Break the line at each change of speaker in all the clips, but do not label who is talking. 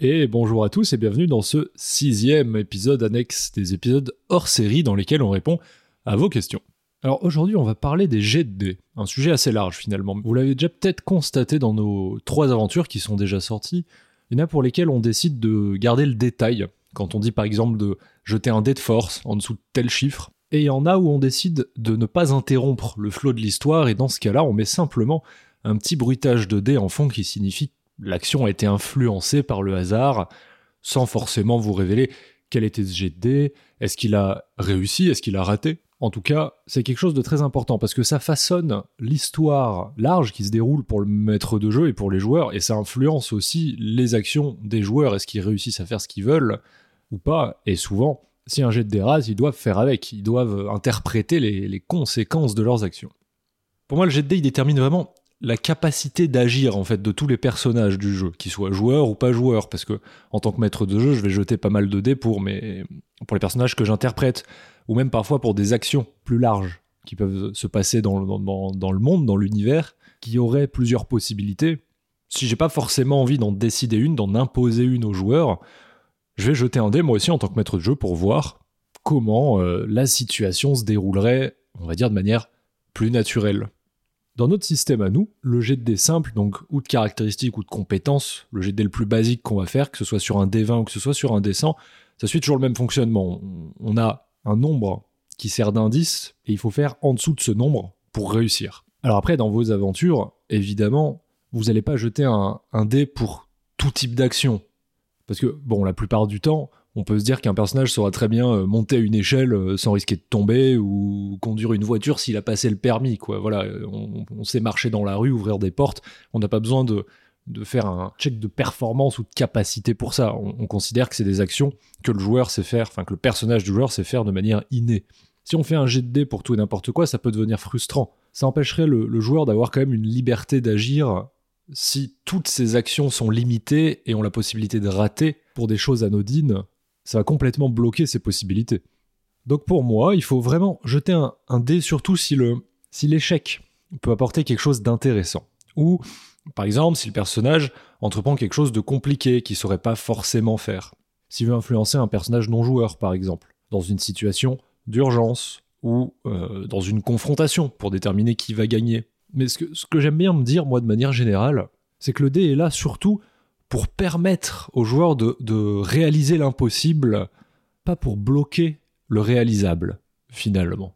Et bonjour à tous et bienvenue dans ce sixième épisode annexe des épisodes hors série dans lesquels on répond à vos questions. Alors aujourd'hui on va parler des jets de dés, un sujet assez large finalement. Vous l'avez déjà peut-être constaté dans nos trois aventures qui sont déjà sorties. Il y en a pour lesquelles on décide de garder le détail, quand on dit par exemple de jeter un dé de force en dessous de tel chiffre. Et il y en a où on décide de ne pas interrompre le flot de l'histoire et dans ce cas-là on met simplement un petit bruitage de dés en fond qui signifie l'action a été influencée par le hasard, sans forcément vous révéler quel était ce jet de dés, est-ce qu'il a réussi, est-ce qu'il a raté. En tout cas, c'est quelque chose de très important parce que ça façonne l'histoire large qui se déroule pour le maître de jeu et pour les joueurs, et ça influence aussi les actions des joueurs. Est-ce qu'ils réussissent à faire ce qu'ils veulent ou pas Et souvent, si un jet de dés ils doivent faire avec, ils doivent interpréter les, conséquences de leurs actions. Pour moi, le jet de dés, il détermine vraiment la capacité d'agir en fait de tous les personnages du jeu, qu'ils soient joueurs ou pas joueurs, parce que en tant que maître de jeu, je vais jeter pas mal de dés pour pour les personnages que j'interprète, ou même parfois pour des actions plus larges qui peuvent se passer dans, dans, dans le monde, dans l'univers, qui auraient plusieurs possibilités. Si j'ai pas forcément envie d'en décider une, d'en imposer une aux joueurs, je vais jeter un dé moi aussi en tant que maître de jeu pour voir comment euh, la situation se déroulerait, on va dire de manière plus naturelle. Dans notre système à nous, le jet de dés simple, donc ou de caractéristiques ou de compétences, le jet de dés le plus basique qu'on va faire, que ce soit sur un D20 ou que ce soit sur un D100, ça suit toujours le même fonctionnement. On a un nombre qui sert d'indice et il faut faire en dessous de ce nombre pour réussir. Alors après, dans vos aventures, évidemment, vous n'allez pas jeter un, un dé pour tout type d'action. Parce que, bon, la plupart du temps, on peut se dire qu'un personnage saura très bien euh, monter à une échelle euh, sans risquer de tomber ou conduire une voiture s'il a passé le permis. Voilà, euh, on, sait marcher dans la rue, ouvrir des portes. On n'a pas besoin de, faire un check de performance ou de capacité pour ça. On, considère que c'est des actions que le joueur sait faire, enfin que le personnage du joueur sait faire de manière innée. Si on fait un jet de dés pour tout et n'importe quoi, ça peut devenir frustrant. Ça empêcherait le joueur d'avoir quand même une liberté d'agir si toutes ces actions sont limitées et ont la possibilité de rater pour des choses anodines ça va complètement bloquer ses possibilités. Donc pour moi, il faut vraiment jeter un, dé, surtout si l'échec peut apporter quelque chose d'intéressant. Ou, par exemple, si le personnage entreprend quelque chose de compliqué qu'il ne saurait pas forcément faire. S'il veut influencer un personnage non joueur, par exemple, dans une situation d'urgence ou euh, dans une confrontation pour déterminer qui va gagner. Mais ce que, ce que j'aime bien me dire, moi, de manière générale, c'est que le dé est là surtout pour permettre aux joueurs de, réaliser l'impossible, pas pour bloquer le réalisable, finalement.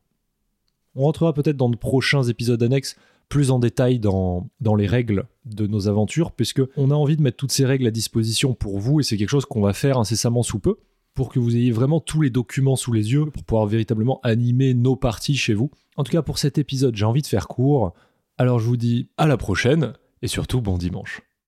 On rentrera peut-être dans de prochains épisodes annexes plus en détail dans, les règles de nos aventures, puisque on a envie de mettre toutes ces règles à disposition pour vous, et c'est quelque chose qu'on va faire incessamment sous peu, pour que vous ayez vraiment tous les documents sous les yeux, pour pouvoir véritablement animer nos parties chez vous. En tout cas, pour cet épisode, j'ai envie de faire court, alors je vous dis à la prochaine, et surtout bon dimanche.